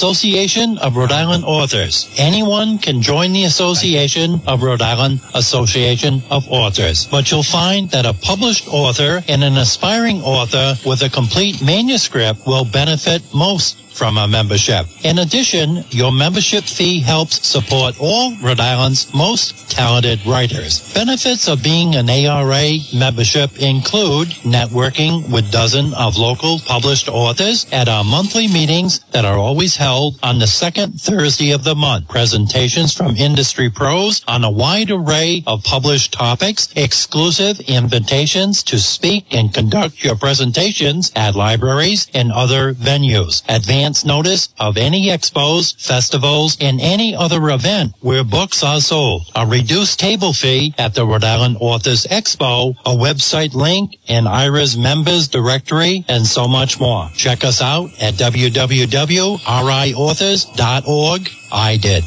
Association of Rhode Island Authors. Anyone can join the Association of Rhode Island Association of Authors, but you'll find that a published author and an aspiring author with a complete manuscript will benefit most from a membership. In addition, your membership fee helps support all Rhode Island's most talented writers. Benefits of being an ARA membership include networking with dozens of local published authors at our monthly meetings that are always held on the second Thursday of the month. Presentations from industry pros on a wide array of published topics, exclusive invitations to speak and conduct your presentations at libraries and other venues. Advance notice of any expos, festivals, and any other event where books are sold. A reduced table fee at the Rhode Island Authors Expo, a website link, an IRA's members directory, and so much more. Check us out at www.riauthors.org. I did.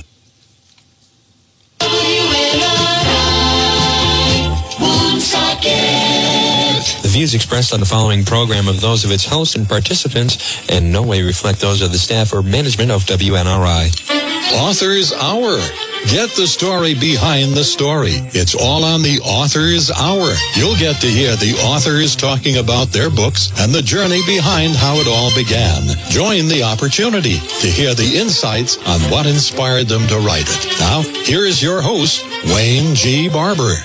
Views expressed on the following program of those of its hosts and participants in no way reflect those of the staff or management of WNRI. Author's Hour. Get the story behind the story. It's all on the Author's Hour. You'll get to hear the authors talking about their books and the journey behind how it all began. Join the opportunity to hear the insights on what inspired them to write it. Now, here is your host, Wayne G. Barber.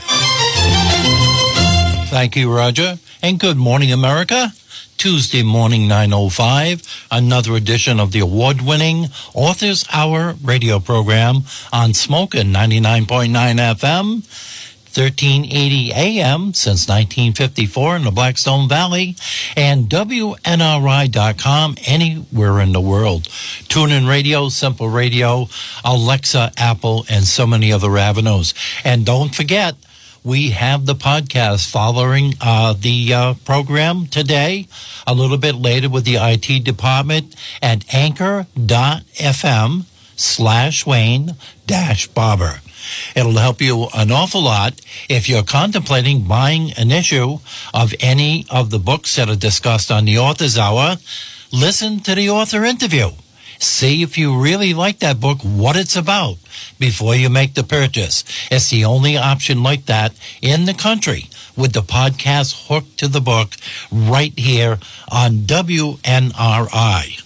Thank you, Roger. And good morning, America. Tuesday morning, 9.05, another edition of the award-winning Authors Hour radio program on Smokin' 99.9 FM, 1380 AM since 1954 in the Blackstone Valley, and WNRI.com anywhere in the world. TuneIn Radio, Simple Radio, Alexa, Apple, and so many other avenues. And don't forget, we have the podcast following uh, the uh, program today, a little bit later with the IT department at anchor.fm slash Wayne dash Barber. It'll help you an awful lot if you're contemplating buying an issue of any of the books that are discussed on the Author's Hour. Listen to the author interview. See if you really like that book, what it's about before you make the purchase. It's the only option like that in the country with the podcast hooked to the book right here on WNRI.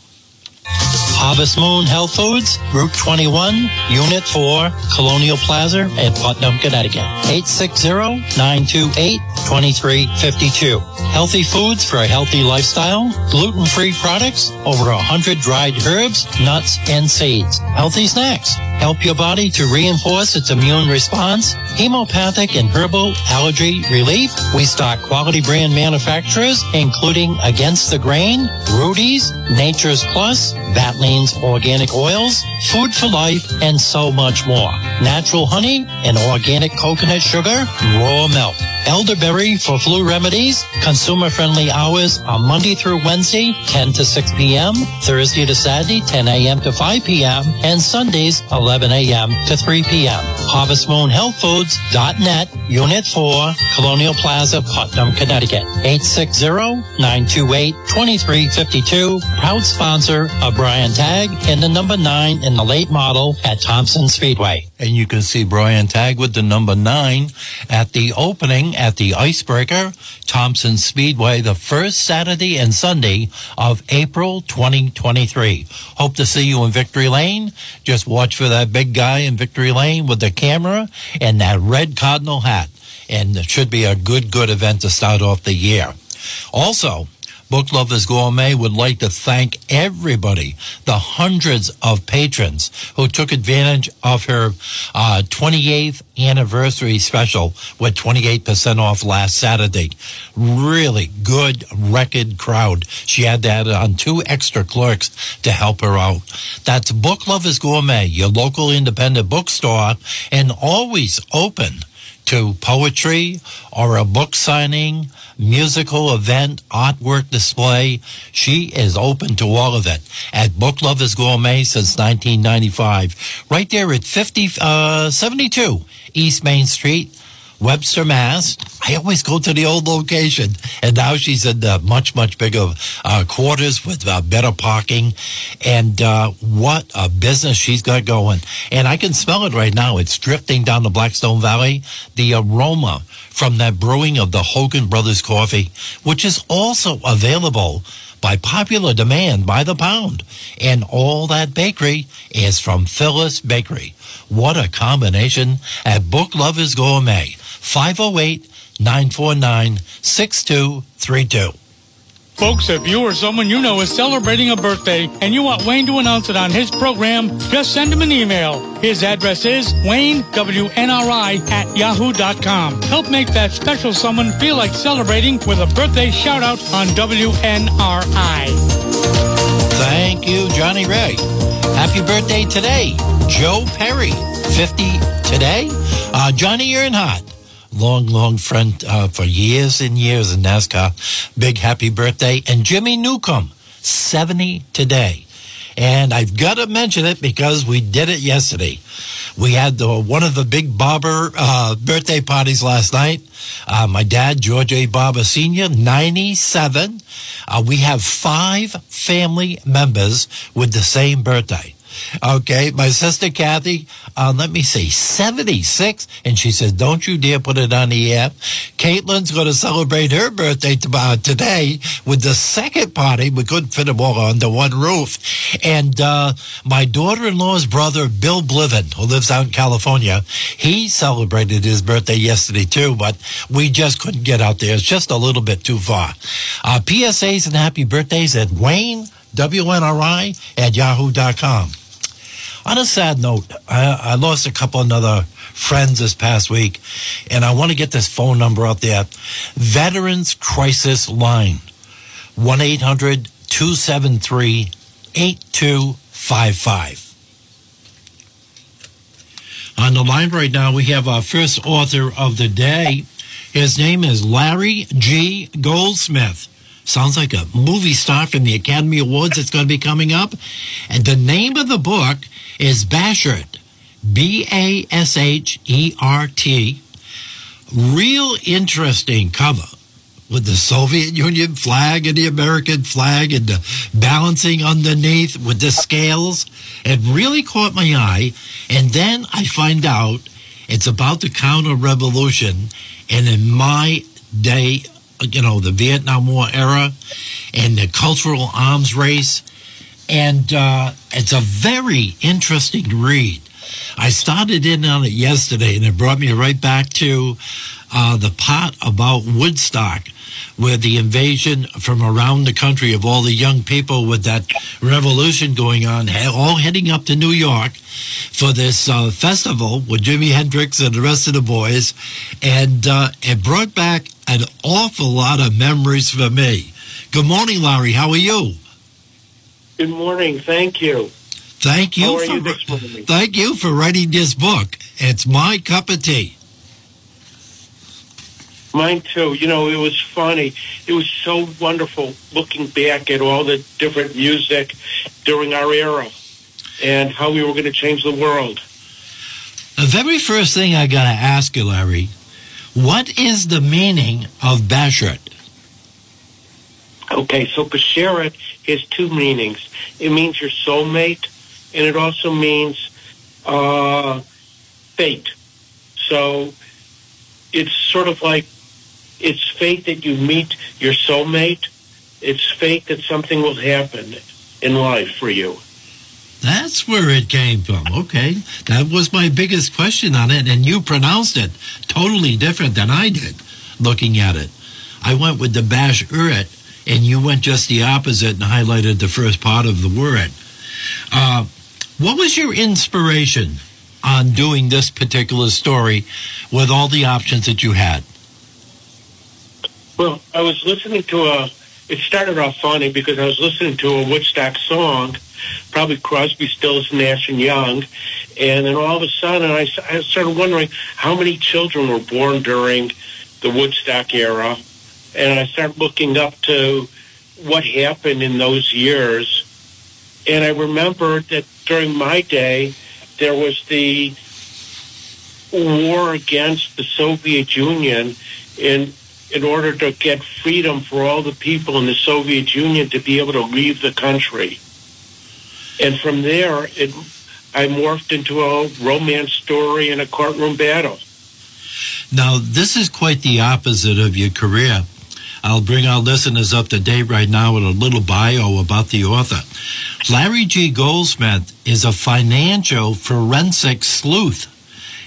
Harvest Moon Health Foods, Route 21, Unit 4, Colonial Plaza at Putnam, Connecticut. 860-928-2352. Healthy foods for a healthy lifestyle, gluten-free products, over 100 dried herbs, nuts, and seeds. Healthy snacks help your body to reinforce its immune response, homeopathic and herbal allergy relief. We stock quality brand manufacturers, including Against the Grain, Rudi's, Nature's Plus, Vatline's Organic Oils, Food for Life, and so much more. Natural honey and organic coconut sugar, raw milk. Elderberry for flu remedies. Consumer-friendly hours on Monday through Wednesday, 10 to 6 p.m., Thursday to Saturday, 10 a.m. to 5 p.m., and Sundays, 11 a.m. to 3 p.m. Harvest Moon Health HarvestMoonHealthFoods.net, Unit 4, Colonial Plaza, Putnam, Connecticut. 860-928-2352. Proud sponsor of Uh, Brian Tag and the number 9 in the late model at Thompson Speedway. And you can see Brian Tag with the number 9 at the opening at the Icebreaker, Thompson Speedway, the first Saturday and Sunday of April 2023. Hope to see you in Victory Lane. Just watch for that big guy in Victory Lane with the camera and that red cardinal hat. And it should be a good, good event to start off the year. Also, Book Lovers Gourmet would like to thank everybody, the hundreds of patrons who took advantage of her uh, 28th anniversary special with 28% off last Saturday. Really good record crowd. She had that on two extra clerks to help her out. That's Book Lovers Gourmet, your local independent bookstore, and always open to poetry or a book signing, musical event, artwork display. She is open to all of it at Book Lovers Gourmet since 1995. Right there at 50, uh, 72 East Main Street, Webster, Mass. I always go to the old location, and now she's in the much, much bigger uh, quarters with uh, better parking. And uh, what a business she's got going. And I can smell it right now. It's drifting down the Blackstone Valley. The aroma from that brewing of the Hogan Brothers coffee, which is also available by popular demand by the pound. And all that bakery is from Phyllis Bakery. What a combination at Book Lovers Gourmet. 508 949 6232. Folks, if you or someone you know is celebrating a birthday and you want Wayne to announce it on his program, just send him an email. His address is WayneWNRI at yahoo.com. Help make that special someone feel like celebrating with a birthday shout out on WNRI. Thank you, Johnny Ray. Happy birthday today, Joe Perry, 50 today. Uh, Johnny Earnhardt, long, long friend uh, for years and years in NASCAR. Big happy birthday. And Jimmy Newcomb, 70 today. And I've got to mention it because we did it yesterday. We had the, one of the big Barber uh, birthday parties last night. Uh, my dad, George A. Barber Sr., 97. Uh, we have five family members with the same birthday. Okay, my sister Kathy, uh, let me see, 76, and she says, don't you dare put it on the air. Caitlin's going to celebrate her birthday to, uh, today with the second party. We couldn't fit them all under one roof. And uh, my daughter-in-law's brother, Bill Bliven, who lives out in California, he celebrated his birthday yesterday too, but we just couldn't get out there. It's just a little bit too far. Uh, PSAs and happy birthdays at Wayne, WNRI at yahoo.com. On a sad note, I, I lost a couple another friends this past week, and I want to get this phone number out there. Veterans Crisis Line, 1 800 273 8255. On the line right now, we have our first author of the day. His name is Larry G. Goldsmith. Sounds like a movie star from the Academy Awards that's going to be coming up. And the name of the book is Bashert. B A S H E R T. Real interesting cover with the Soviet Union flag and the American flag and the balancing underneath with the scales. It really caught my eye. And then I find out it's about the counter revolution. And in my day, you know, the Vietnam War era and the cultural arms race. And uh, it's a very interesting read. I started in on it yesterday, and it brought me right back to uh, the part about Woodstock, where the invasion from around the country of all the young people with that revolution going on, all heading up to New York for this uh, festival with Jimi Hendrix and the rest of the boys. And uh, it brought back an awful lot of memories for me. Good morning, Larry. How are you? Good morning. Thank you. Thank you. For, you? Thank you for writing this book. It's my cup of tea. Mine too. You know, it was funny. It was so wonderful looking back at all the different music during our era and how we were going to change the world. The very first thing I got to ask you, Larry, what is the meaning of Bashert? Okay, so Basheret has two meanings. It means your soulmate, and it also means uh, fate. So it's sort of like it's fate that you meet your soulmate. It's fate that something will happen in life for you. That's where it came from. Okay. That was my biggest question on it, and you pronounced it totally different than I did looking at it. I went with the Bash urit, and you went just the opposite and highlighted the first part of the word. Uh, what was your inspiration on doing this particular story with all the options that you had? Well, I was listening to a. It started off funny because I was listening to a Woodstock song, probably Crosby, Stills, Nash and Young, and then all of a sudden I, I started wondering how many children were born during the Woodstock era, and I started looking up to what happened in those years, and I remembered that during my day there was the war against the Soviet Union in in order to get freedom for all the people in the Soviet Union to be able to leave the country. And from there, it, I morphed into a romance story and a courtroom battle. Now, this is quite the opposite of your career. I'll bring our listeners up to date right now with a little bio about the author. Larry G. Goldsmith is a financial forensic sleuth.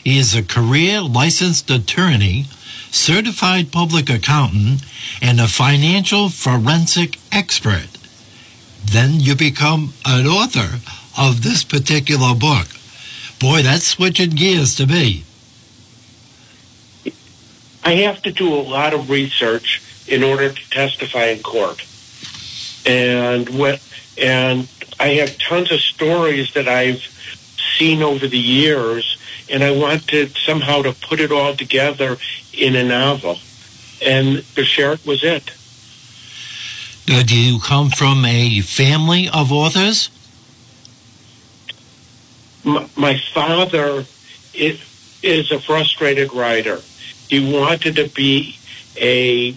He is a career licensed attorney, certified public accountant, and a financial forensic expert. Then you become an author of this particular book. Boy, that's switching gears to me. I have to do a lot of research in order to testify in court. And what and I have tons of stories that I've seen over the years and I wanted somehow to put it all together in a novel. And the sheriff was it. Uh, do you come from a family of authors? My, my father is, is a frustrated writer. He wanted to be a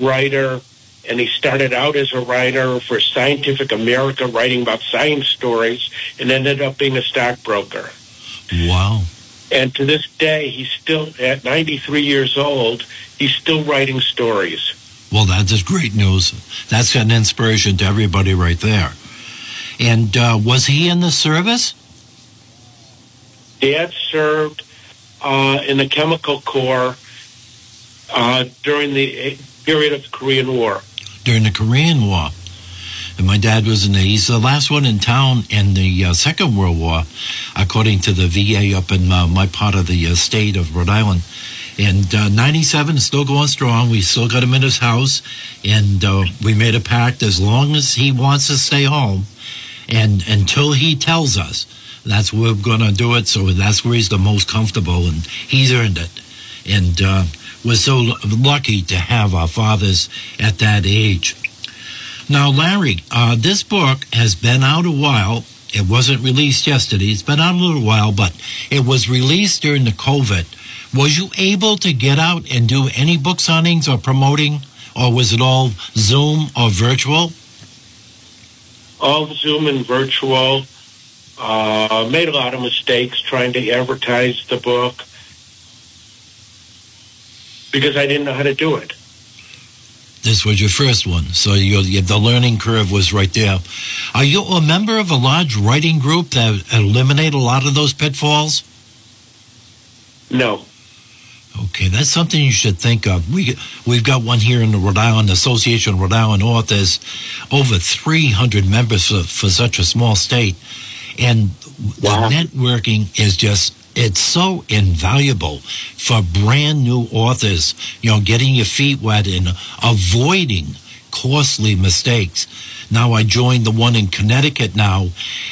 writer, and he started out as a writer for Scientific America, writing about science stories, and ended up being a stockbroker. Wow. And to this day, he's still, at 93 years old, he's still writing stories. Well, that is great news. That's an inspiration to everybody right there. And uh, was he in the service? Dad served uh, in the Chemical Corps uh, during the period of the Korean War. During the Korean War. And my dad was in the, he's the last one in town in the uh, Second World War, according to the VA up in uh, my part of the uh, state of Rhode Island. And uh, 97 is still going strong. We still got him in his house. And uh, we made a pact as long as he wants to stay home and until he tells us, that's where we're going to do it. So that's where he's the most comfortable, and he's earned it. And uh, we're so lucky to have our fathers at that age. Now, Larry, uh, this book has been out a while. It wasn't released yesterday. It's been out a little while, but it was released during the COVID. Was you able to get out and do any book signings or promoting, or was it all Zoom or virtual? All Zoom and virtual. Uh, made a lot of mistakes trying to advertise the book because I didn't know how to do it. This was your first one, so you, the learning curve was right there. Are you a member of a large writing group that eliminate a lot of those pitfalls? No. Okay, that's something you should think of. We we've got one here in the Rhode Island Association of Rhode Island Authors, over 300 members for, for such a small state, and Wow. the networking is just it's so invaluable for brand new authors. You know, getting your feet wet and avoiding costly mistakes. Now I joined the one in Connecticut now.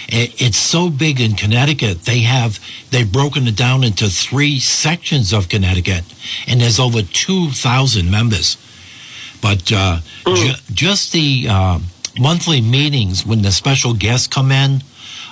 It's so big in Connecticut. They have, they've broken it down into three sections of Connecticut and there's over 2,000 members. But uh, ju- just the uh, monthly meetings when the special guests come in,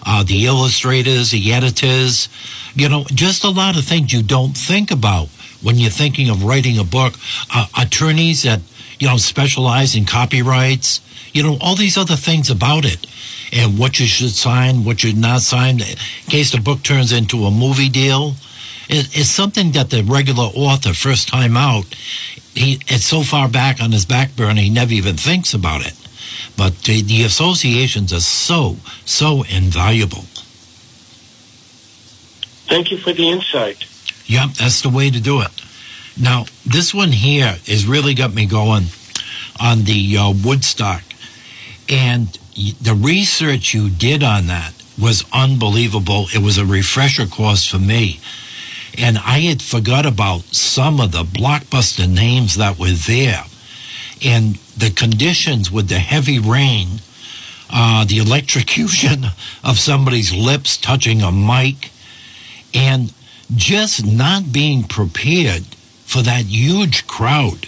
uh, the illustrators, the editors, you know, just a lot of things you don't think about when you're thinking of writing a book. Uh, attorneys that, you know, specialize in copyrights, you know, all these other things about it and what you should sign, what you should not sign, in case the book turns into a movie deal. It, it's something that the regular author, first time out, he it's so far back on his back burner he never even thinks about it. But the, the associations are so so invaluable. Thank you for the insight. Yep, that's the way to do it. Now this one here has really got me going on the uh, Woodstock, and the research you did on that was unbelievable. It was a refresher course for me. And I had forgot about some of the blockbuster names that were there. And the conditions with the heavy rain, uh, the electrocution of somebody's lips touching a mic, and just not being prepared for that huge crowd.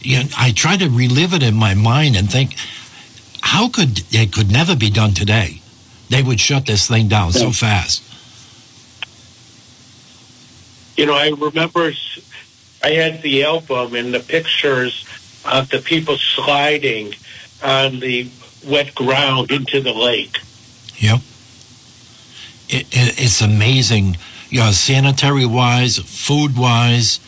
You know, I try to relive it in my mind and think, how could it could never be done today? They would shut this thing down so fast. You know, I remember I had the album and the pictures of the people sliding on the wet ground into the lake. Yep. It, it, it's amazing, you know, sanitary wise, food wise.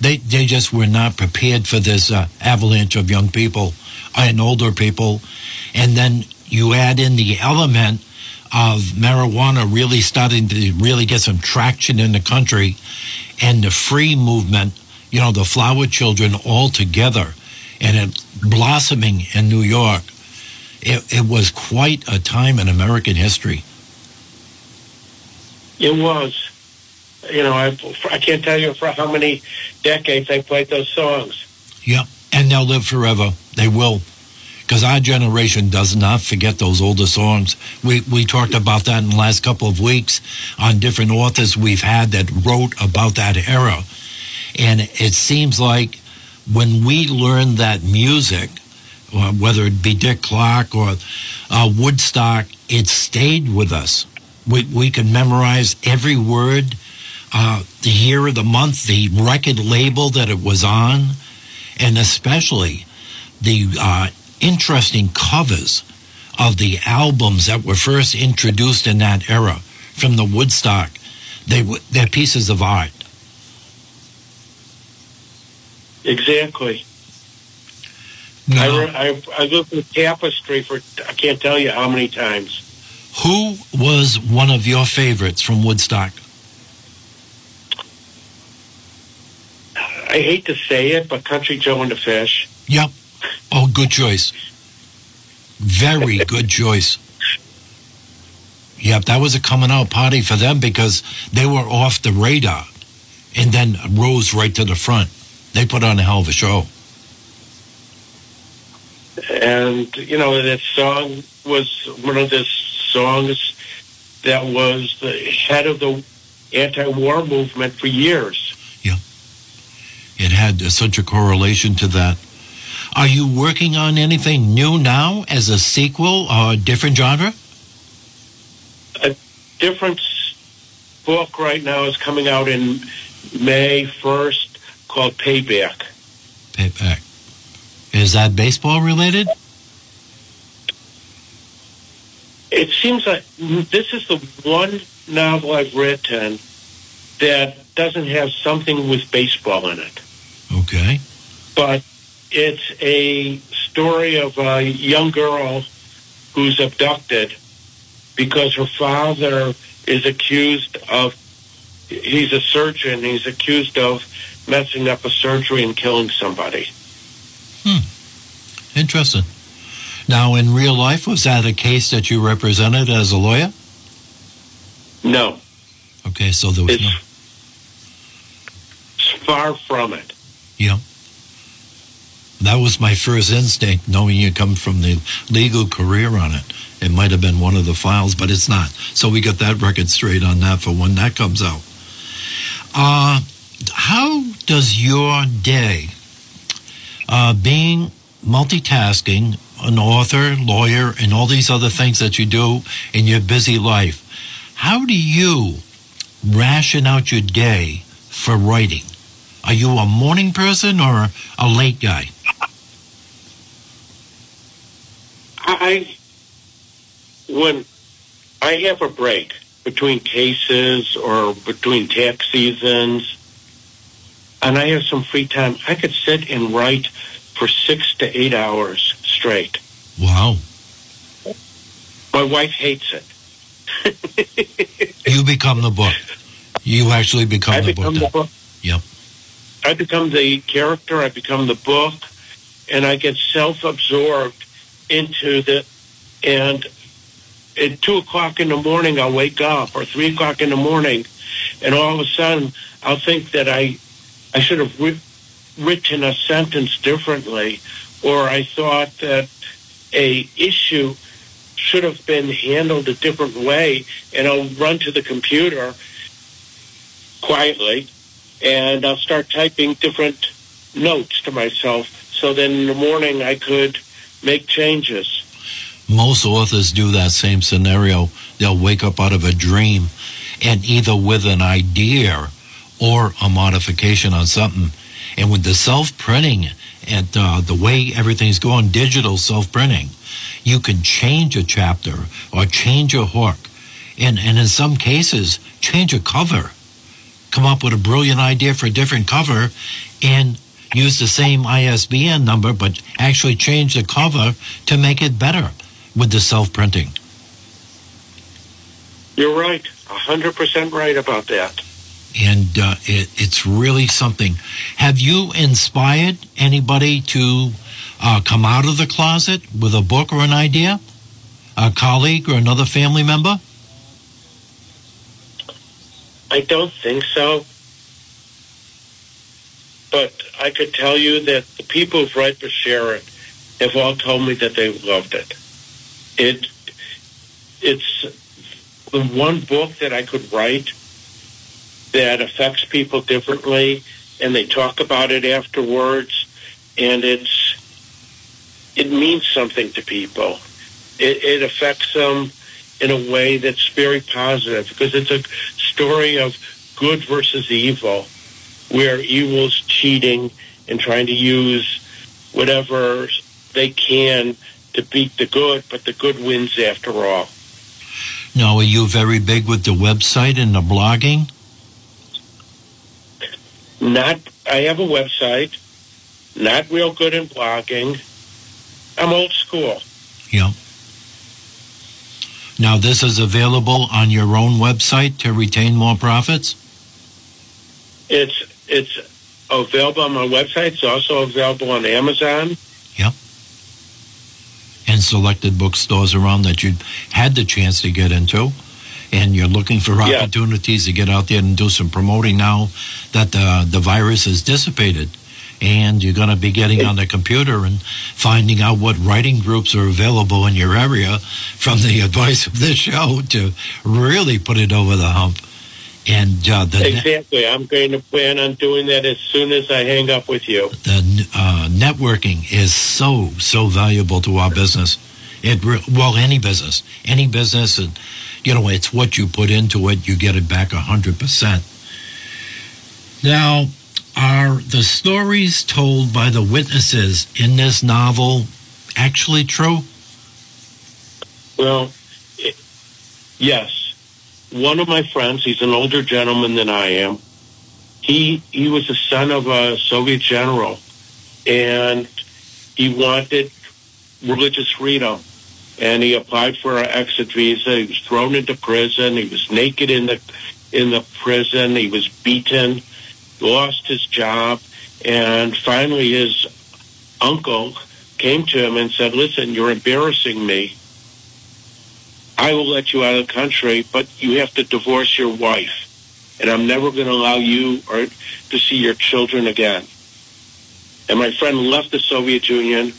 They they just were not prepared for this uh, avalanche of young people and older people, and then you add in the element of marijuana really starting to really get some traction in the country, and the free movement. You know, the flower children all together, and it blossoming in New York. It, it was quite a time in American history. It was. You know, I, I can't tell you for how many decades they played those songs. Yep. And they'll live forever. They will. Because our generation does not forget those older songs. We, we talked about that in the last couple of weeks on different authors we've had that wrote about that era. And it seems like when we learned that music, uh, whether it be Dick Clark or uh, Woodstock, it stayed with us. We, we can memorize every word, uh, the year of the month, the record label that it was on, and especially the uh, interesting covers of the albums that were first introduced in that era from the Woodstock. They were, they're pieces of art. Exactly. I, Now, re- I, I looked at Tapestry for I can't tell you how many times. who was one of your favorites from Woodstock? I hate to say it, but Country Joe and the Fish. Yep. Oh, good choice. Very good choice. Yep, that was a coming out party for them because they were off the radar and then rose right to the front. They put on a hell of a show. And, you know, that song was one of the songs that was the head of the anti-war movement for years. Yeah. It had uh, such a correlation to that. Are you working on anything new now as a sequel or a different genre? A different book right now is coming out in May 1st called Payback. Payback. Is that baseball related? It seems like this is the one novel I've written that doesn't have something with baseball in it. Okay. but it's a story of a young girl who's abducted because her father is accused of he's a surgeon he's accused of messing up a surgery and killing somebody Hmm. Interesting. Now, in real life, was that a case that you represented as a lawyer? no Okay, so there was it's no. far from it Yeah. That was my first instinct, knowing you come from the legal career on it. It might have been one of the files, but it's not. So we got that record straight on that for when that comes out. Uh, how does your day, uh, being multitasking, an author, lawyer, and all these other things that you do in your busy life, how do you ration out your day for writing? Are you a morning person or a late guy? I when I have a break between cases or between tax seasons, and I have some free time, I could sit and write for six to eight hours straight. Wow. My wife hates it. You become the book. You actually become I the become book. the book. Yep. I become the character. I become the book, and I get self-absorbed into the. And at two o'clock in the morning, I'll wake up, or three o'clock in the morning, and all of a sudden, I'll think that I, I should have writ- written a sentence differently, or I thought that a issue should have been handled a different way, and I'll run to the computer quietly and I'll start typing different notes to myself so then in the morning I could make changes. Most authors do that same scenario. They'll wake up out of a dream and either with an idea or a modification on something. And with the self printing and uh, the way everything's going digital self printing, you can change a chapter or change a hook. And, and in some cases, change a cover. Come up with a brilliant idea for a different cover and use the same ISBN number, but actually change the cover to make it better with the self printing. You're right. 100% right about that. And uh, it, it's really something. Have you inspired anybody to uh, come out of the closet with a book or an idea? A colleague or another family member? I don't think so. But I could tell you that the people who've read Bashert have all told me that they loved it. It it's the one book that I could write that affects people differently, and they talk about it afterwards, and it's it means something to people. It, it affects them in a way that's very positive because it's a story of good versus evil, where evil's cheating and trying to use whatever they can to beat the good, but the good wins after all. Now, are you very big with the website and the blogging? Not, I have a website, not real good in blogging. I'm old school. Yeah. Now, this is available on your own website to retain more profits? It's it's available on my website. It's also available on Amazon. Yep. And selected bookstores around that you had the chance to get into. And you're looking for Yeah. opportunities to get out there and do some promoting now that the, the virus has dissipated. And you're going to be getting on the computer and finding out what writing groups are available in your area from the advice of this show to really put it over the hump. And uh, the, ne- Exactly. I'm going to plan on doing that as soon as I hang up with you. the uh, networking is so so valuable to our business. It re- well any business, any business, and you know it's what you put into it, you get it back a hundred percent. Now, are the stories told by the witnesses in this novel actually true? Well, it, yes. One of my friends, he's an older gentleman than I am. He he was the son of a Soviet general, and he wanted religious freedom. And he applied for an exit visa. He was thrown into prison. He was naked in the in the prison. He was beaten, lost his job, and finally his uncle came to him and said, "Listen, you're embarrassing me." I will let you out of the country, but you have to divorce your wife. And I'm never going to allow you or to see your children again. And my friend left the Soviet Union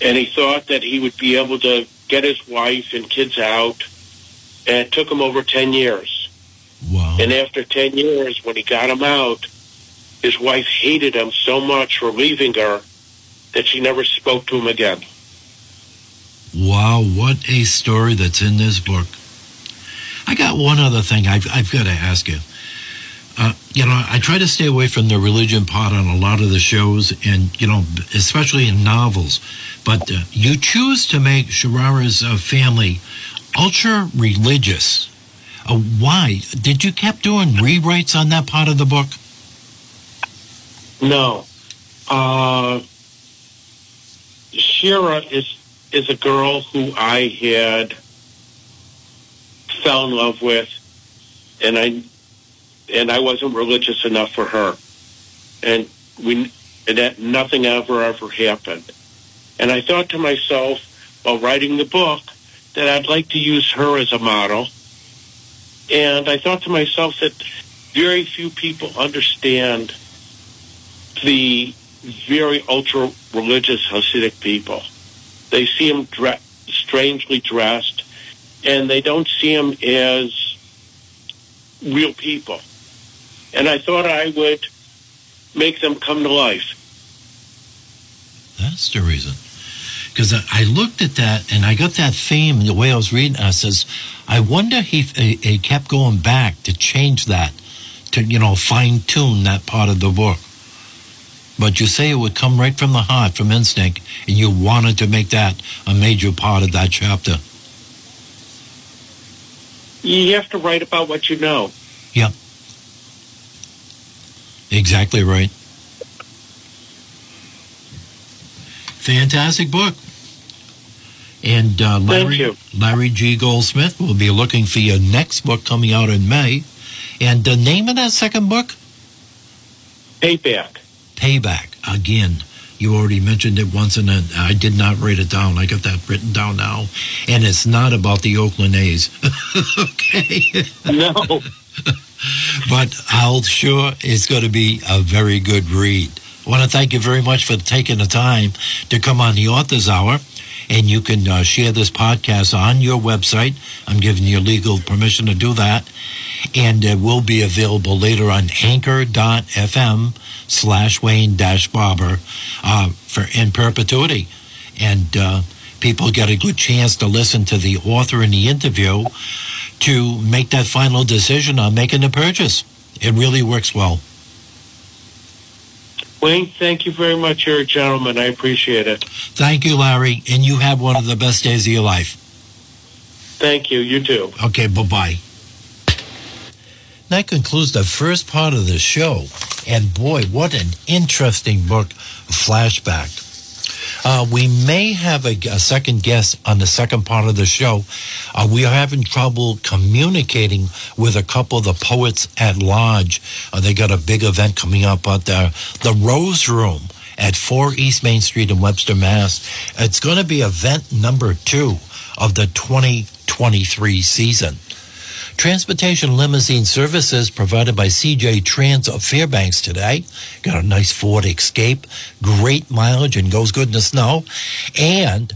and he thought that he would be able to get his wife and kids out. And it took him over 10 years. Wow. And after 10 years, when he got him out, his wife hated him so much for leaving her that she never spoke to him again. Wow, what a story that's in this book. I got one other thing I've, I've got to ask you. Uh, you know, I try to stay away from the religion part on a lot of the shows, and, you know, especially in novels. But uh, you choose to make Shira's uh, family ultra religious. Uh, why? Did you kept doing rewrites on that part of the book? No. Uh, Shira is is a girl who I had fell in love with, and I and I wasn't religious enough for her, and we and that nothing ever ever happened. And I thought to myself while writing the book that I'd like to use her as a model, and I thought to myself that very few people understand the very ultra religious Hasidic people. They see them dre- strangely dressed, and they don't see them as real people. And I thought I would make them come to life. That's the reason. Because I looked at that and I got that theme the way I was reading. I says, I wonder if he, he kept going back to change that to you know fine tune that part of the book. But you say it would come right from the heart, from instinct, and you wanted to make that a major part of that chapter. You have to write about what you know. Yep. Exactly right. Fantastic book. And uh, Larry. Larry G. Goldsmith will be looking for your next book coming out in May. And the name of that second book? Payback. Payback. Again, you already mentioned it once, and I did not write it down. I got that written down now. And it's not about the Oakland A's. okay. No. but I'll sure it's going to be a very good read. I want to thank you very much for taking the time to come on the Authors Hour. And you can uh, share this podcast on your website. I'm giving you legal permission to do that. And it will be available later on anchor.fm slash Wayne dash Barber uh, for in perpetuity. And uh, people get a good chance to listen to the author in the interview to make that final decision on making the purchase. It really works well. Wayne, thank you very much. You're a gentleman. I appreciate it. Thank you, Larry, and you have one of the best days of your life. Thank you. You too. Okay, bye bye. That concludes the first part of the show. And boy, what an interesting book, Flashback. Uh, we may have a, a, second guest on the second part of the show. Uh, we are having trouble communicating with a couple of the poets at large. Uh, they got a big event coming up at the, the Rose Room at 4 East Main Street in Webster, Mass. It's going to be event number two of the 2023 season. Transportation limousine services provided by CJ Trans of Fairbanks today. Got a nice Ford Escape, great mileage and goes good in the snow. And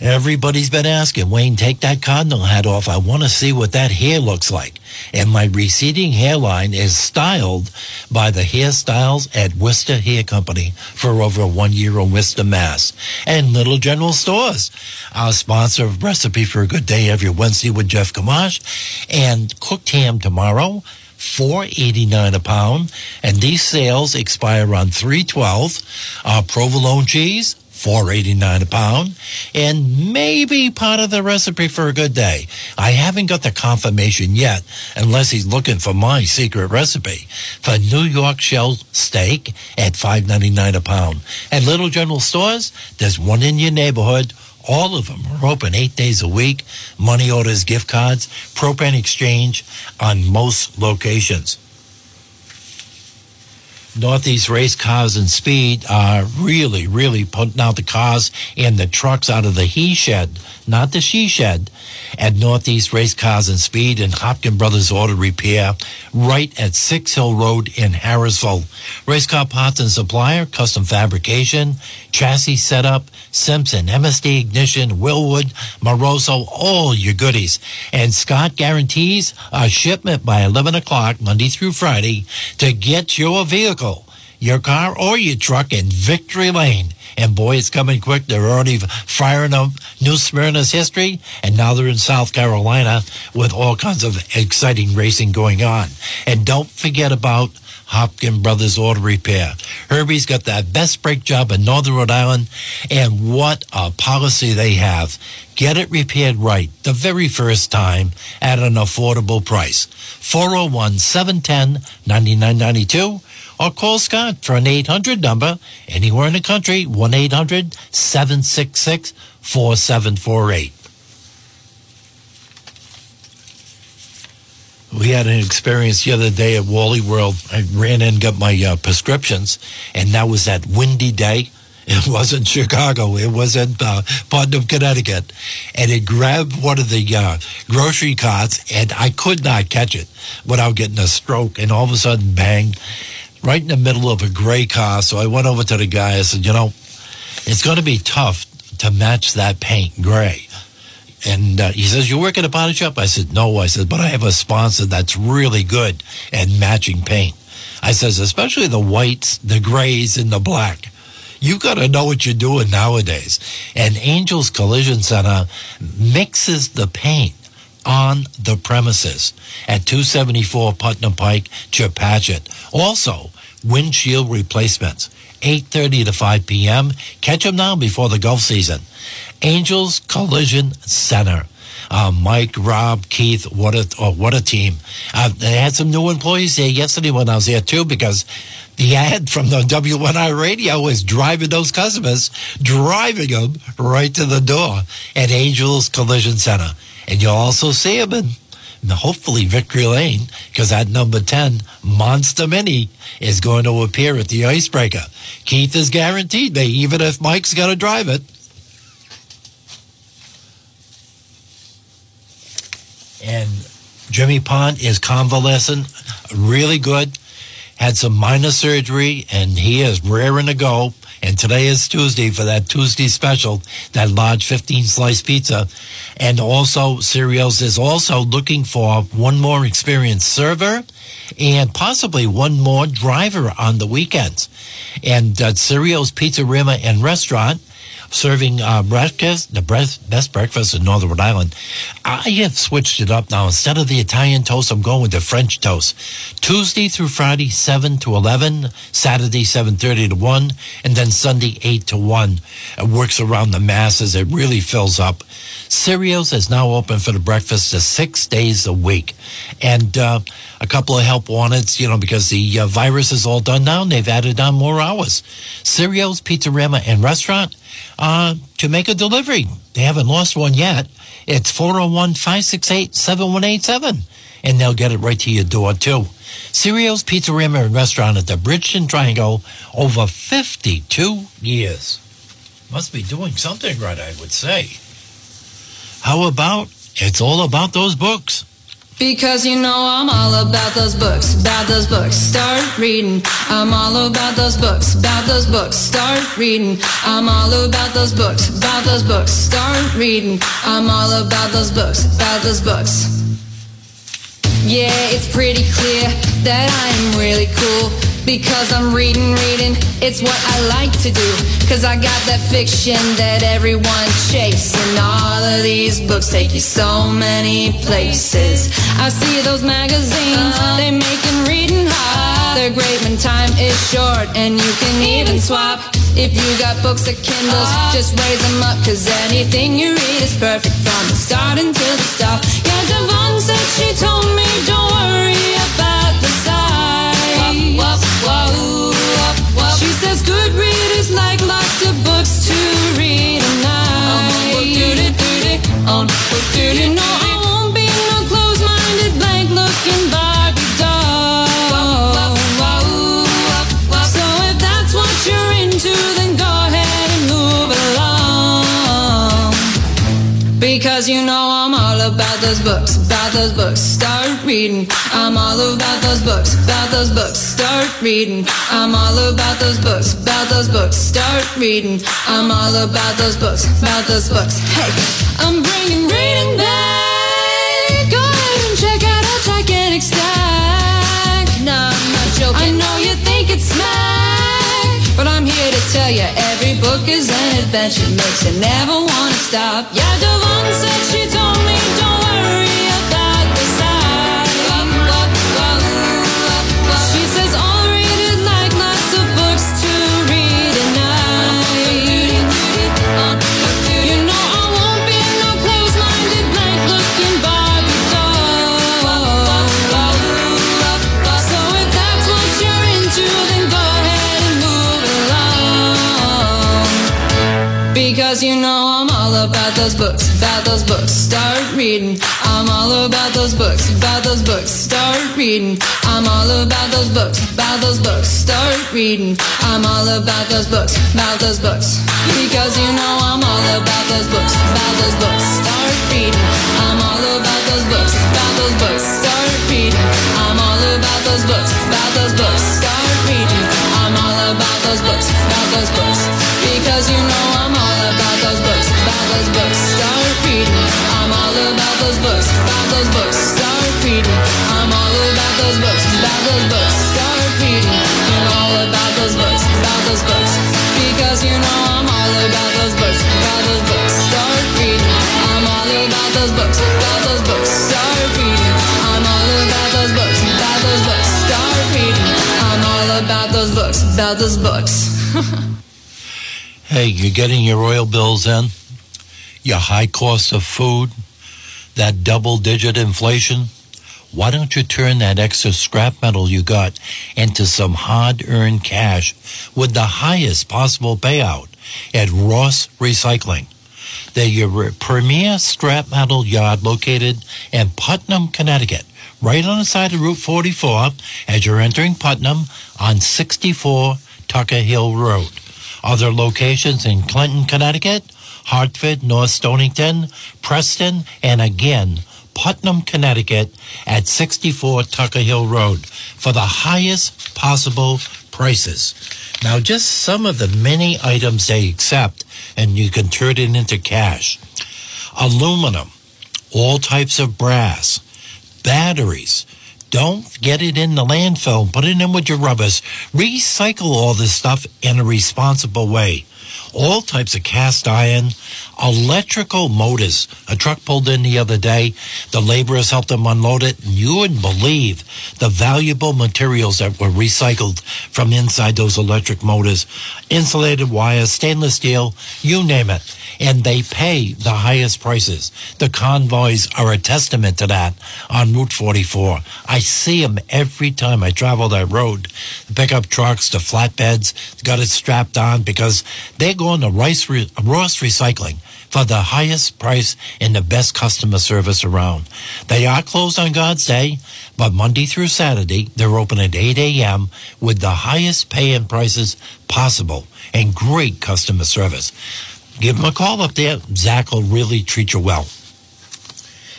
everybody's been asking, Wayne, take that cardinal hat off. I want to see what that hair looks like. And my receding hairline is styled by the hairstyles at Worcester Hair Company for over one year in Worcester, Mass. And Little General Stores, our sponsor of Recipe for a Good Day every Wednesday with Jeff Kamash. And cooked ham tomorrow, four eighty nine a pound. And these sales expire on three twelve. Uh, provolone cheese, four eighty nine a pound, and maybe part of the recipe for a good day. I haven't got the confirmation yet, unless he's looking for my secret recipe for New York shell steak at five ninety nine a pound. At Little General Stores, there's one in your neighborhood. All of them are open eight days a week. Money orders, gift cards, propane exchange on most locations. Northeast Race Cars and Speed are really, really putting out the cars and the trucks out of the he shed, not the she shed, at Northeast Race Cars and Speed and Hopkin Brothers Auto Repair, right at Six Hill Road in Harrisville. Race car parts and supplier, custom fabrication, chassis setup, Simpson, MSD ignition, Wilwood, Moroso, all your goodies. And Scott guarantees a shipment by 11 o'clock Monday through Friday to get your vehicle, your car or your truck in Victory Lane. And boy, it's coming quick. They're already firing up New Smyrna's history, and now they're in South Carolina with all kinds of exciting racing going on. And don't forget about Hopkin Brothers Auto Repair. Herbie's got that best brake job in Northern Rhode Island, and what a policy they have. Get it repaired right the very first time at an affordable price. 401 710 9992 or call Scott for an 800 number anywhere in the country 1 800 766 4748. we had an experience the other day at Wally World. I ran in and got my uh, prescriptions, and that was that windy day. It wasn't Chicago. It wasn't uh, Putnam, Connecticut. And it grabbed one of the uh, grocery carts, and I could not catch it without getting a stroke. And all of a sudden, bang, right in the middle of a gray car. So I went over to the guy. I said, you know, it's going to be tough to match that paint gray. And uh, he says, You work at a body shop? I said, No. I said, But I have a sponsor that's really good at matching paint. I says, Especially the whites, the grays, and the black. You got to know what you're doing nowadays. And Angels Collision Center mixes the paint on the premises at 274 Putnam Pike, Chepachet. Also, windshield replacements, 8.30 to 5 p.m. Catch them now before the golf season. Angels Collision Center. Uh, Mike, Rob, Keith, what a oh, what a team! Uh, they had some new employees there yesterday when I was there too, because the ad from the W1I radio was driving those customers, driving them right to the door at Angels Collision Center, and you'll also see him in hopefully Victory Lane, because that number 10 Monster Mini is going to appear at the Icebreaker. Keith is guaranteed, they, even if Mike's going to drive it. And Jimmy Pond is convalescent, really good. Had some minor surgery, and he is raring to go. Today is Tuesday for that Tuesday special, that large 15 slice pizza. And also, Cereals is also looking for one more experienced server and possibly one more driver on the weekends. And uh, Cereals Pizzeria and Restaurant serving uh, breakfast, the best breakfast in Northern Rhode Island. I have switched it up now. Instead of the Italian toast, I'm going with the French toast. Tuesday through Friday, 7 to 11, Saturday, 7.30 to 1, and then Sunday, 8 to 1. It works around the masses. It really fills up. Cereals is now open for the breakfast to six days a week. And uh, a couple of help wanted, you know, because the uh, virus is all done now and they've added on more hours. Cereals, Pizzeria, and Restaurant uh, to make a delivery. They haven't lost one yet. It's 401 568 7187, and they'll get it right to your door, too. Cereals Pizzeria and Restaurant at the Bridgeton Triangle over 52 years. Must be doing something right, I would say. How about it's all about those books? Because you know I'm all about those books, about those books. Start reading. I'm all about those books, about those books. Start reading. I'm all about those books, about those books. Start reading. I'm all about those books, about those books. Yeah, it's pretty clear that I am really cool because I'm reading, reading. It's what I like to do. Cause I got that fiction that everyone chasing. All of these books take you so many places. I see those magazines, they making reading hard. They're great when time is short and you can even swap. If you got books or Kindles, just raise them up. Cause anything you read is perfect from the start until the stop. Yeah, Devon she told me don't worry about the size. She says good readers like lots of books to read a night. You know about those books, about those books. Start reading. I'm all about those books, about those books. Start reading. I'm all about those books, about those books. Start reading. I'm all about those books, about those books. Hey, I'm bringing reading back. Go ahead and check out our gigantic stack. Nah, I'm not joking. I know you think it's smack, but I'm here to tell you every book is an adventure. Makes you never want to stop. Yeah, Devon said she told me Because you know I'm all about those books, about those books. Start reading. I'm all about those books, about those books. Start reading. I'm all about those books, about those books. Start reading. I'm all about those books, about those books. Because you know I'm all about those books, about those books. Start reading. About those books. Hey, you're getting your oil bills in, your high cost of food, that double digit inflation. Why don't you turn that extra scrap metal you got into some hard earned cash with the highest possible payout at Ross Recycling? They're your premier scrap metal yard located in Putnam, Connecticut, right on the side of Route 44 as you're entering Putnam on 64 Tucker Hill Road. Other locations in Clinton, Connecticut, Hartford, North Stonington, Preston, and again, Putnam, Connecticut at 64 Tucker Hill Road for the highest possible prices. Now, just some of the many items they accept, and you can turn it into cash. Aluminum, all types of brass, batteries. Don't get it in the landfill. Put it in with your rubbers. Recycle all this stuff in a responsible way. All types of cast iron, electrical motors. A truck pulled in the other day. The laborers helped them unload it. And you wouldn't believe the valuable materials that were recycled from inside those electric motors. Insulated wires, stainless steel, you name it. And they pay the highest prices. The convoys are a testament to that on Route 44. I see them every time I travel that road. The pickup trucks, the flatbeds, got it strapped on because they're going to Rice Ross Recycling for the highest price and the best customer service around. They are closed on God's Day, but Monday through Saturday, they're open at 8 a.m. with the highest pay and prices possible and great customer service. Give them a call up there. Zach will really treat you well.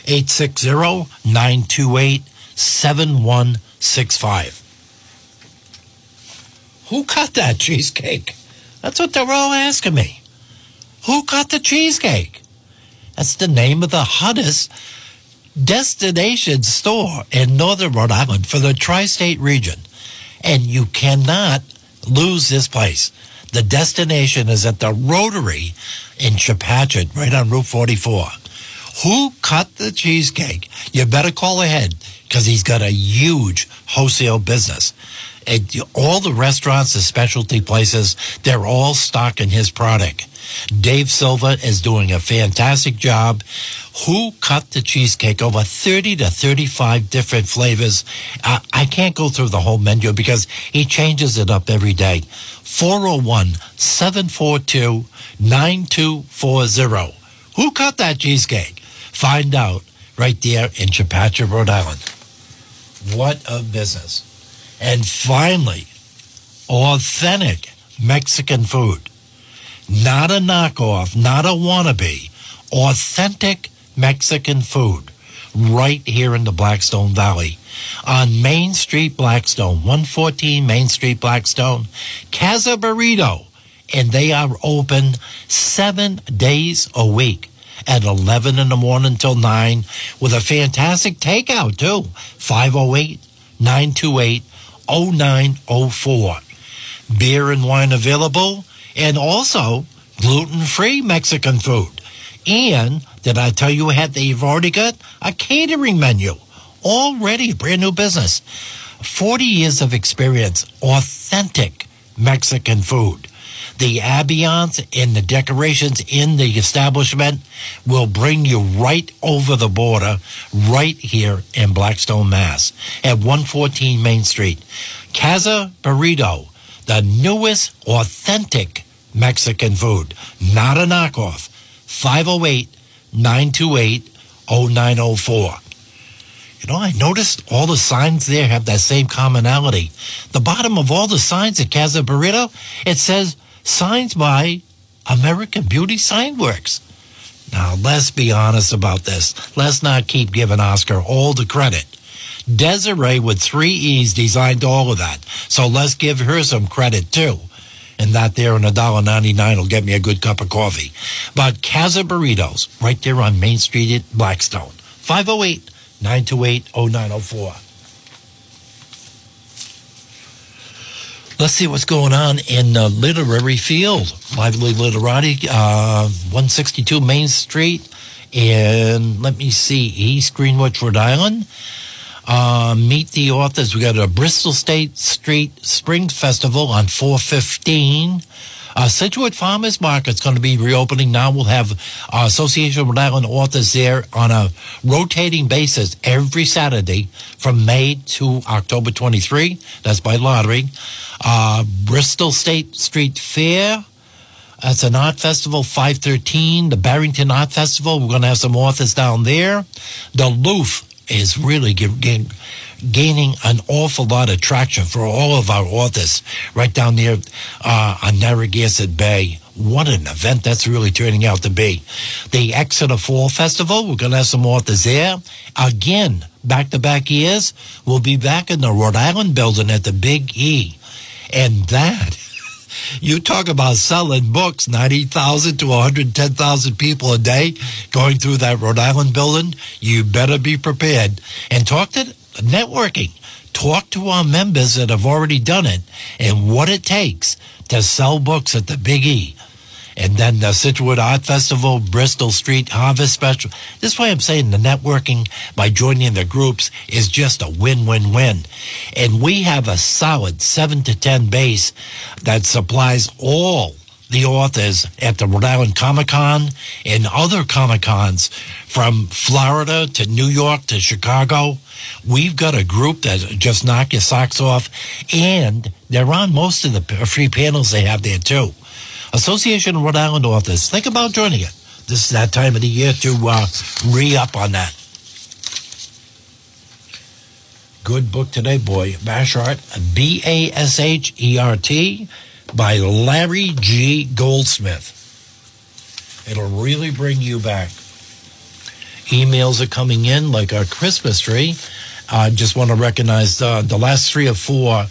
860-928-7165. Who cut that cheesecake? That's what they're all asking me. Who cut the cheesecake? That's the name of the hottest destination store in northern Rhode Island for the tri state region. And you cannot lose this place. The destination is at the Rotary in Chepachet, right on Route 44. Who cut the cheesecake? You better call ahead because he's got a huge wholesale business. It, all the restaurants, the specialty places, they're all stocking his product. Dave Silva is doing a fantastic job. Who cut the cheesecake? Over 30 to 35 different flavors. Uh, I can't go through the whole menu because he changes it up every day. 401 742 9240. Who cut that cheesecake? Find out right there in Chepachet, Rhode Island. What a business. And finally, authentic Mexican food. Not a knockoff, not a wannabe. Authentic Mexican food right here in the Blackstone Valley. On Main Street, Blackstone, 114 Main Street, Blackstone, Casa Burrito. And they are open seven days a week at 11 in the morning till 9 with a fantastic takeout too. 508 928 0904. Beer and wine available and also gluten free Mexican food. And did I tell you had they've already got a catering menu? Already brand new business. 40 years of experience, authentic Mexican food. The ambiance and the decorations in the establishment will bring you right over the border, right here in Blackstone, Mass, at 114 Main Street. Casa Burrito, the newest authentic Mexican food, not a knockoff. 508 928 0904. You know, I noticed all the signs there have that same commonality. The bottom of all the signs at Casa Burrito, it says signs by American Beauty Sign Works. Now, let's be honest about this. Let's not keep giving Oscar all the credit. Desiree with three E's designed all of that. So let's give her some credit too. And that there and a dollar ninety nine will get me a good cup of coffee. But Casa Burritos, right there on Main Street at Blackstone. 508 928 0904. Let's see what's going on in the literary field. Lively Literati, uh, 162 Main Street, and let me see, East Greenwich, Rhode Island. Uh, meet the authors. We got a Bristol State Street Spring Festival on 415. Uh, Scituate Farmers Market's going to be reopening now. We'll have uh, Association of Rhode Island authors there on a rotating basis every Saturday from May to October 23. That's by lottery. Uh, Bristol State Street Fair. That's an art festival, 513. The Barrington Art Festival. We're going to have some authors down there. The Looff is really gaining an awful lot of traction for all of our authors right down there uh, on Narragansett Bay. What an event that's really turning out to be. The Exeter Fall Festival, we're going to have some authors there. Again, back to back years, we'll be back in the Rhode Island building at the Big E. And that you talk about selling books, 90,000 to 110,000 people a day going through that Rhode Island building. You better be prepared. And talk to networking. Talk to our members that have already done it and what it takes to sell books at the Big E. And then the Scituate Art Festival, Bristol Street Harvest Special. This is why I'm saying the networking by joining the groups is just a win-win-win. And we have a solid seven to 10 base that supplies all the authors at the Rhode Island Comic Con and other Comic Cons from Florida to New York to Chicago. We've got a group that just knock your socks off, and they're on most of the free panels they have there too. Association of Rhode Island Authors. Think about joining it. This is that time of the year to uh, re up on that. Good book today, boy. Bashert, B A S H E R T, by Larry G. Goldsmith. It'll really bring you back. Emails are coming in like our Christmas tree. I just want to recognize uh, the last three or four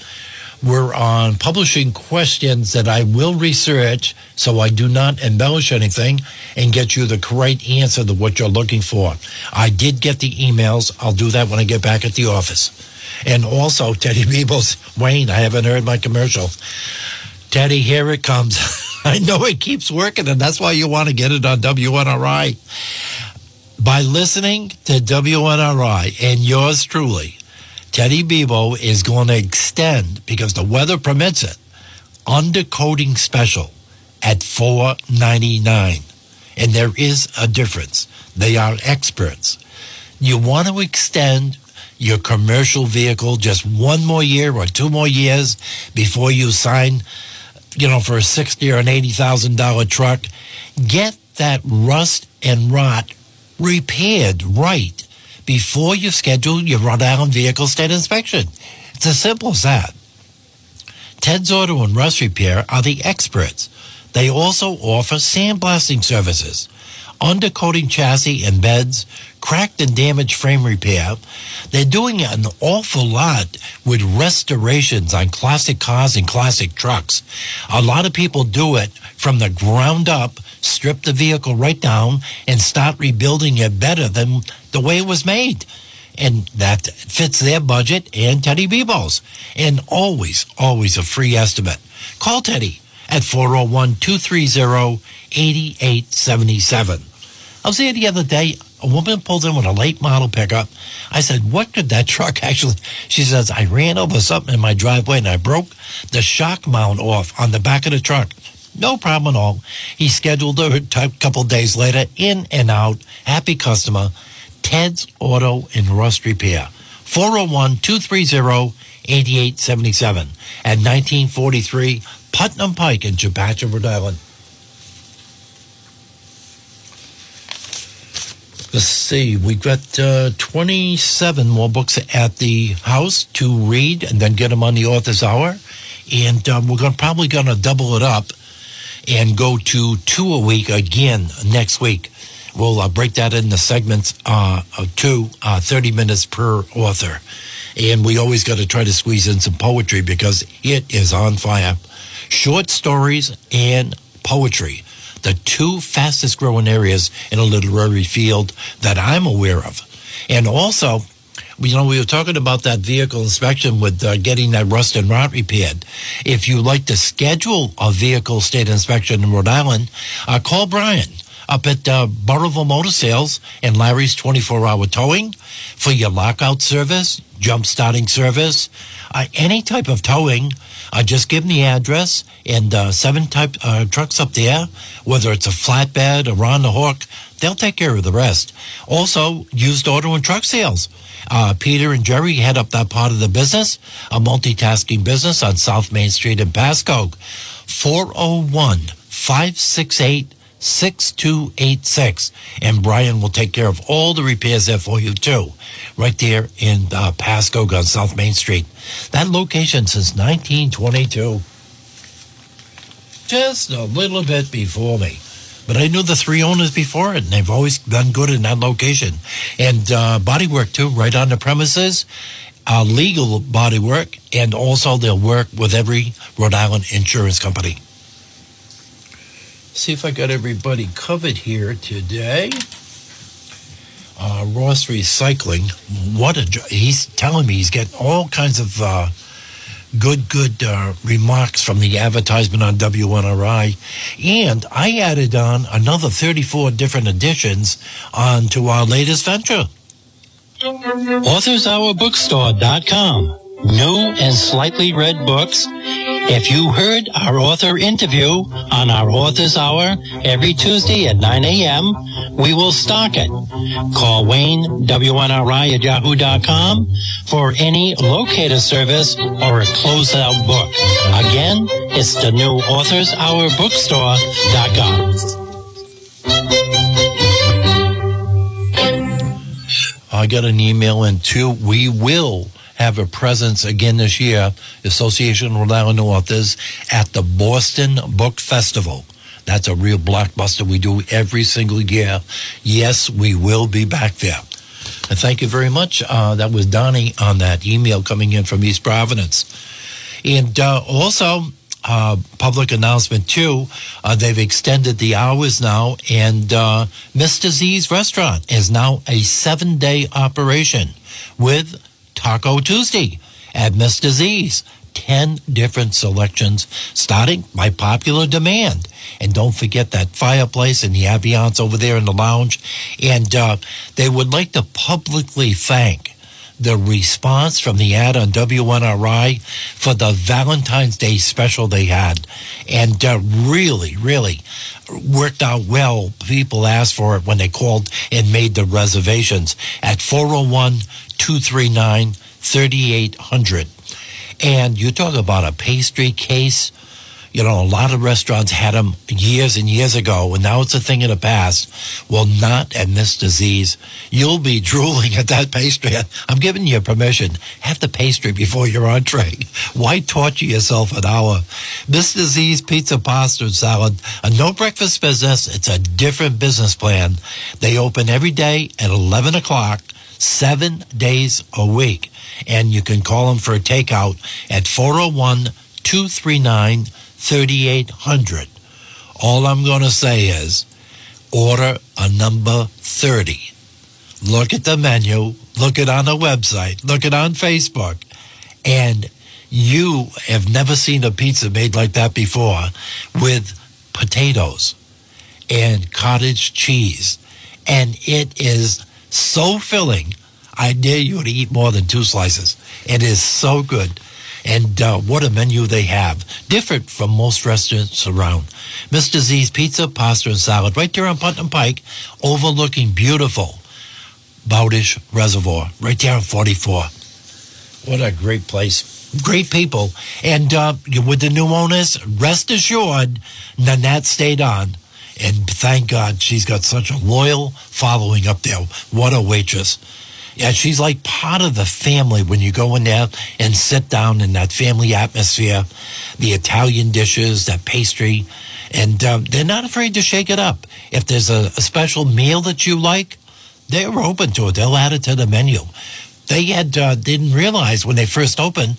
were on publishing questions that I will research so I do not embellish anything and get you the correct answer to what you're looking for. I did get the emails. I'll do that when I get back at the office. And also, Teddy Beebles, Wayne, I haven't heard my commercial. Teddy, here it comes. I know it keeps working, and that's why you want to get it on WNRI. By listening to WNRI and yours truly, Teddy Bebo is going to extend, because the weather permits it, undercoating special at four ninety nine, and there is a difference. They are experts. You want to extend your commercial vehicle just one more year or two more years before you sign, you know, for a sixty or an eighty thousand dollar truck. Get that rust and rot repaired right before you schedule your Island vehicle state inspection. It's as simple as that. Ted's Auto and Rust Repair are the experts. They also offer sandblasting services, undercoating chassis and beds, cracked and damaged frame repair. They're doing an awful lot with restorations on classic cars and classic trucks. A lot of people do it from the ground up, strip the vehicle right down, and start rebuilding it better than the way it was made. And that fits their budget and Teddy Bebo's. And always, always a free estimate. Call Teddy at 401 230 8877. I was there the other day. A woman pulled in with a late model pickup. I said, What could that truck actually? She says, I ran over something in my driveway and I broke the shock mount off on the back of the truck. No problem at all. He scheduled her a couple days later, in and out. Happy customer. Ted's Auto and Rust Repair. 401 230 8877 at 1943 Putnam Pike in Chepachet, Rhode Island. Let's see, we've got uh, 27 more books at the house to read and then get them on the author's hour. And um, we're gonna, probably going to double it up and go to two a week again next week. We'll uh, break that into segments uh, of two, uh, 30 minutes per author. And we always got to try to squeeze in some poetry because it is on fire. Short stories and poetry, the two fastest growing areas in a literary field that I'm aware of. And also, you know, we were talking about that vehicle inspection with uh, getting that rust and rot repaired. If you like to schedule a vehicle state inspection in Rhode Island, uh, call Brian. up at uh, Motor Sales and Larry's 24 hour towing for your lockout service, jump starting service, uh, any type of towing. Uh, just give them the address and uh, seven type uh, trucks up there, whether it's a flatbed or on the hook, they'll take care of the rest. Also, used auto and truck sales. Uh, Peter and Jerry head up that part of the business, a multitasking business on South Main Street in Pascoag. 401 568 6286. And Brian will take care of all the repairs there for you, too, right there in uh, Pascoag on South Main Street. That location since 1922. Just a little bit before me. But I knew the three owners before it, and they've always done good in that location. And uh, bodywork, too, right on the premises. Uh, legal bodywork, and also they'll work with every Rhode Island insurance company. See if I got everybody covered here today. Uh, Ross Recycling, what a jo- he's telling me he's getting all kinds of uh, good, good uh, remarks from the advertisement on WNRI, and I added on another 34 different additions onto our latest venture. AuthorsHourBookstore.com. New and slightly read books. If you heard our author interview on our Authors Hour every Tuesday at 9 a.m., we will stock it. Call Wayne, WNRI at yahoo.com for any locator service or a closeout book. Again, it's the new Authors Hour Bookstore.com. I got an email in too. We will have a presence again this year, Association of Rhode Island Authors, at the Boston Book Festival. That's a real blockbuster we do every single year. Yes, we will be back there. And thank you very much. Uh, that was Donnie on that email coming in from East Providence. And uh, also, uh, public announcement too. Uh, they've extended the hours now, and uh, Mr. Z's restaurant is now a seven day operation with Taco Tuesday at Mr. Z's. 10 different selections starting by popular demand. And don't forget that fireplace and the ambiance over there in the lounge. And uh, they would like to publicly thank the response from the ad on WNRI for the Valentine's Day special they had. And uh, really, really worked out well. People asked for it when they called and made the reservations at 401 239 3800. And you talk about a pastry case. You know, a lot of restaurants had them years and years ago, and now it's a thing of the past. Well, not at Mr. Z's. You'll be drooling at that pastry. I'm giving you permission. Have the pastry before your entree. Why torture yourself an hour? Mr. Z's, Pizza, Pasta, and Salad, a no breakfast business. It's a different business plan. They open every day at 11 o'clock, seven days a week. And you can call them for a takeout at 401 239 3800. All I'm going to say is order a number 30. Look at the menu, look it on the website, look it on Facebook, and you have never seen a pizza made like that before with potatoes and cottage cheese. And it is so filling. I dare you to eat more than two slices. It is so good. And uh, what a menu they have. Different from most restaurants around. Mr. Z's Pizza, Pasta, and Salad right there on Putnam Pike, overlooking beautiful Bowdish Reservoir, right there on 44. What a great place. Great people. And uh, with the new owners, rest assured, Nanette stayed on. And thank God she's got such a loyal following up there. What a waitress. Yeah, she's like part of the family when you go in there and sit down in that family atmosphere, the Italian dishes, that pastry, and um, they're not afraid to shake it up. If there's a, a special meal that you like, they're open to it. They'll add it to the menu. They had uh, didn't realize when they first opened,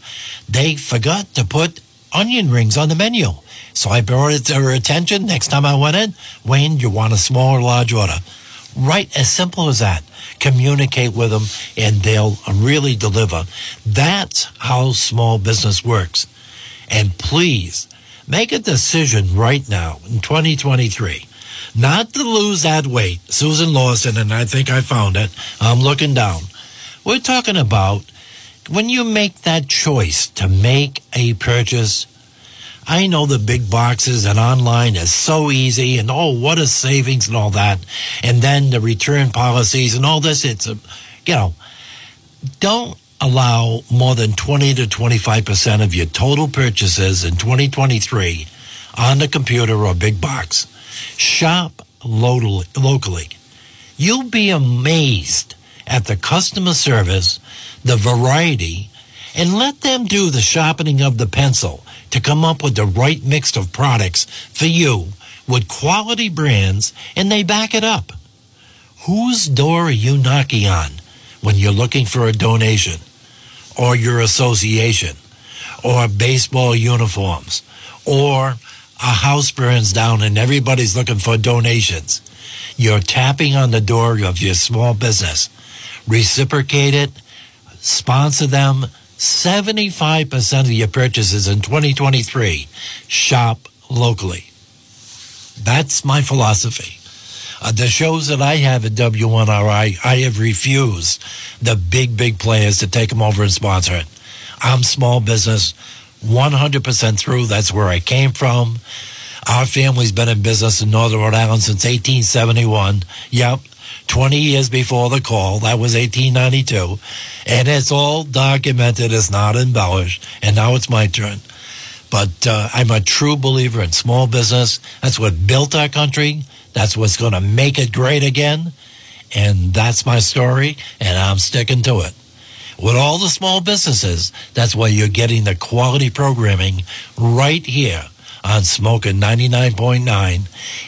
they forgot to put onion rings on the menu. So I brought it to her attention. Next time I went in, Wayne, you want a small or large order? Right, as simple as that. Communicate with them and they'll really deliver. That's how small business works. And please make a decision right now in 2023. not to lose that weight. Susan Lawson, and I think I found it. I'm looking down. We're talking about when you make that choice to make a purchase. I know the big boxes and online is so easy and oh, what a savings and all that. And then the return policies and all this. It's a, you know, don't allow more than 20 to 25% of your total purchases in 2023 on the computer or big box. Shop locally. locally. You'll be amazed at the customer service, the variety, and let them do the sharpening of the pencil to come up with the right mix of products for you with quality brands and they back it up. Whose door are you knocking on when you're looking for a donation or your association or baseball uniforms or a house burns down and everybody's looking for donations? You're tapping on the door of your small business. Reciprocate it, sponsor them. 75% of your purchases in 2023 shop locally. That's my philosophy. Uh, the shows that I have at WNRI, I have refused the big, big players to take them over and sponsor it. I'm small business, 100% through. That's where I came from. Our family's been in business in Northern Rhode Island since 1871. Yep, 20 years before the call. That was 1892. And it's all documented. It's not embellished. And now it's my turn. But uh, I'm a true believer in small business. That's what built our country. That's what's going to make it great again. And that's my story. And I'm sticking to it. With all the small businesses, that's why you're getting the quality programming right here on Smoking 99.9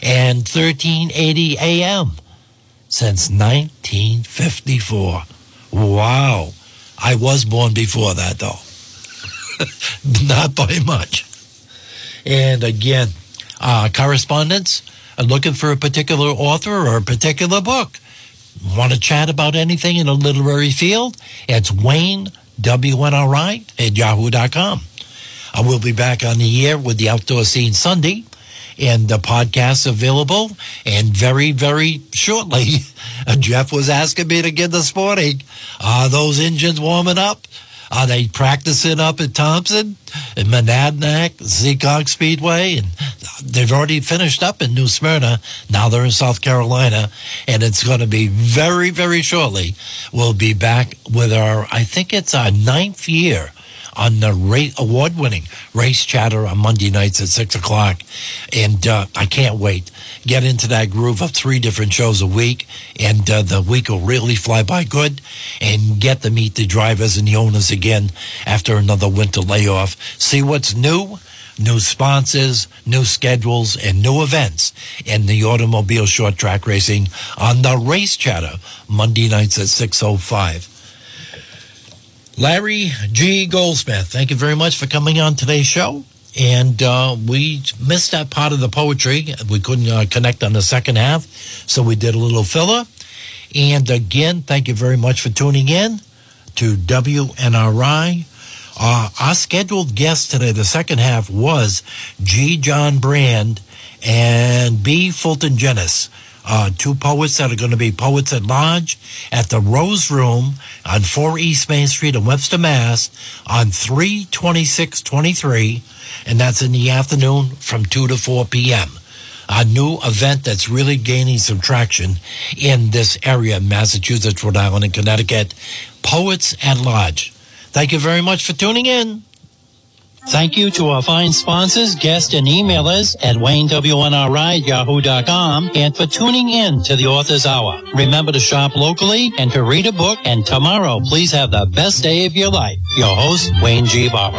and 1380 AM since 1954. Wow. I was born before that, though. Not by much. And again, uh, correspondence, uh, looking for a particular author or a particular book. Want to chat about anything in the literary field? It's Wayne, WNRI, at yahoo.com. I will be back on the air with the Outdoor Scene Sunday and the podcast available. And very, very shortly, Jeff was asking me to get this morning. Are those engines warming up? Are they practicing up at Thompson, in Monadnock, Seekonk Speedway? And they've already finished up in New Smyrna. Now they're in South Carolina. And it's going to be very, very shortly. We'll be back with our, I think it's our ninth year on the ra- award-winning race chatter on Monday nights at six o'clock, and uh, I can't wait. Get into that groove of three different shows a week, and uh, the week will really fly by good, and get to meet the drivers and the owners again after another winter layoff. See what's new new sponsors, new schedules, and new events in the automobile short track racing on the Race Chatter, Monday nights at 6.05. Larry G. Goldsmith, thank you very much for coming on today's show. And uh, we missed that part of the poetry. We couldn't uh, connect on the second half, so we did a little filler. And again, thank you very much for tuning in to WNRI. Uh, our scheduled guest today, the second half, was G. John Brand and B. Fulton Jenis uh, two poets that are going to be poets at large at the Rose Room on 4 East Main Street in Webster, Mass. on 32623, and that's in the afternoon from 2 to 4 p.m. A new event that's really gaining some traction in this area, Massachusetts, Rhode Island, and Connecticut. Poets at Large. Thank you very much for tuning in. Thank you to our fine sponsors, guests, and emailers at WayneWNRI yahoo.com and for tuning in to the Author's Hour. Remember to shop locally and to read a book. And tomorrow, please have the best day of your life. Your host, Wayne G. Barber.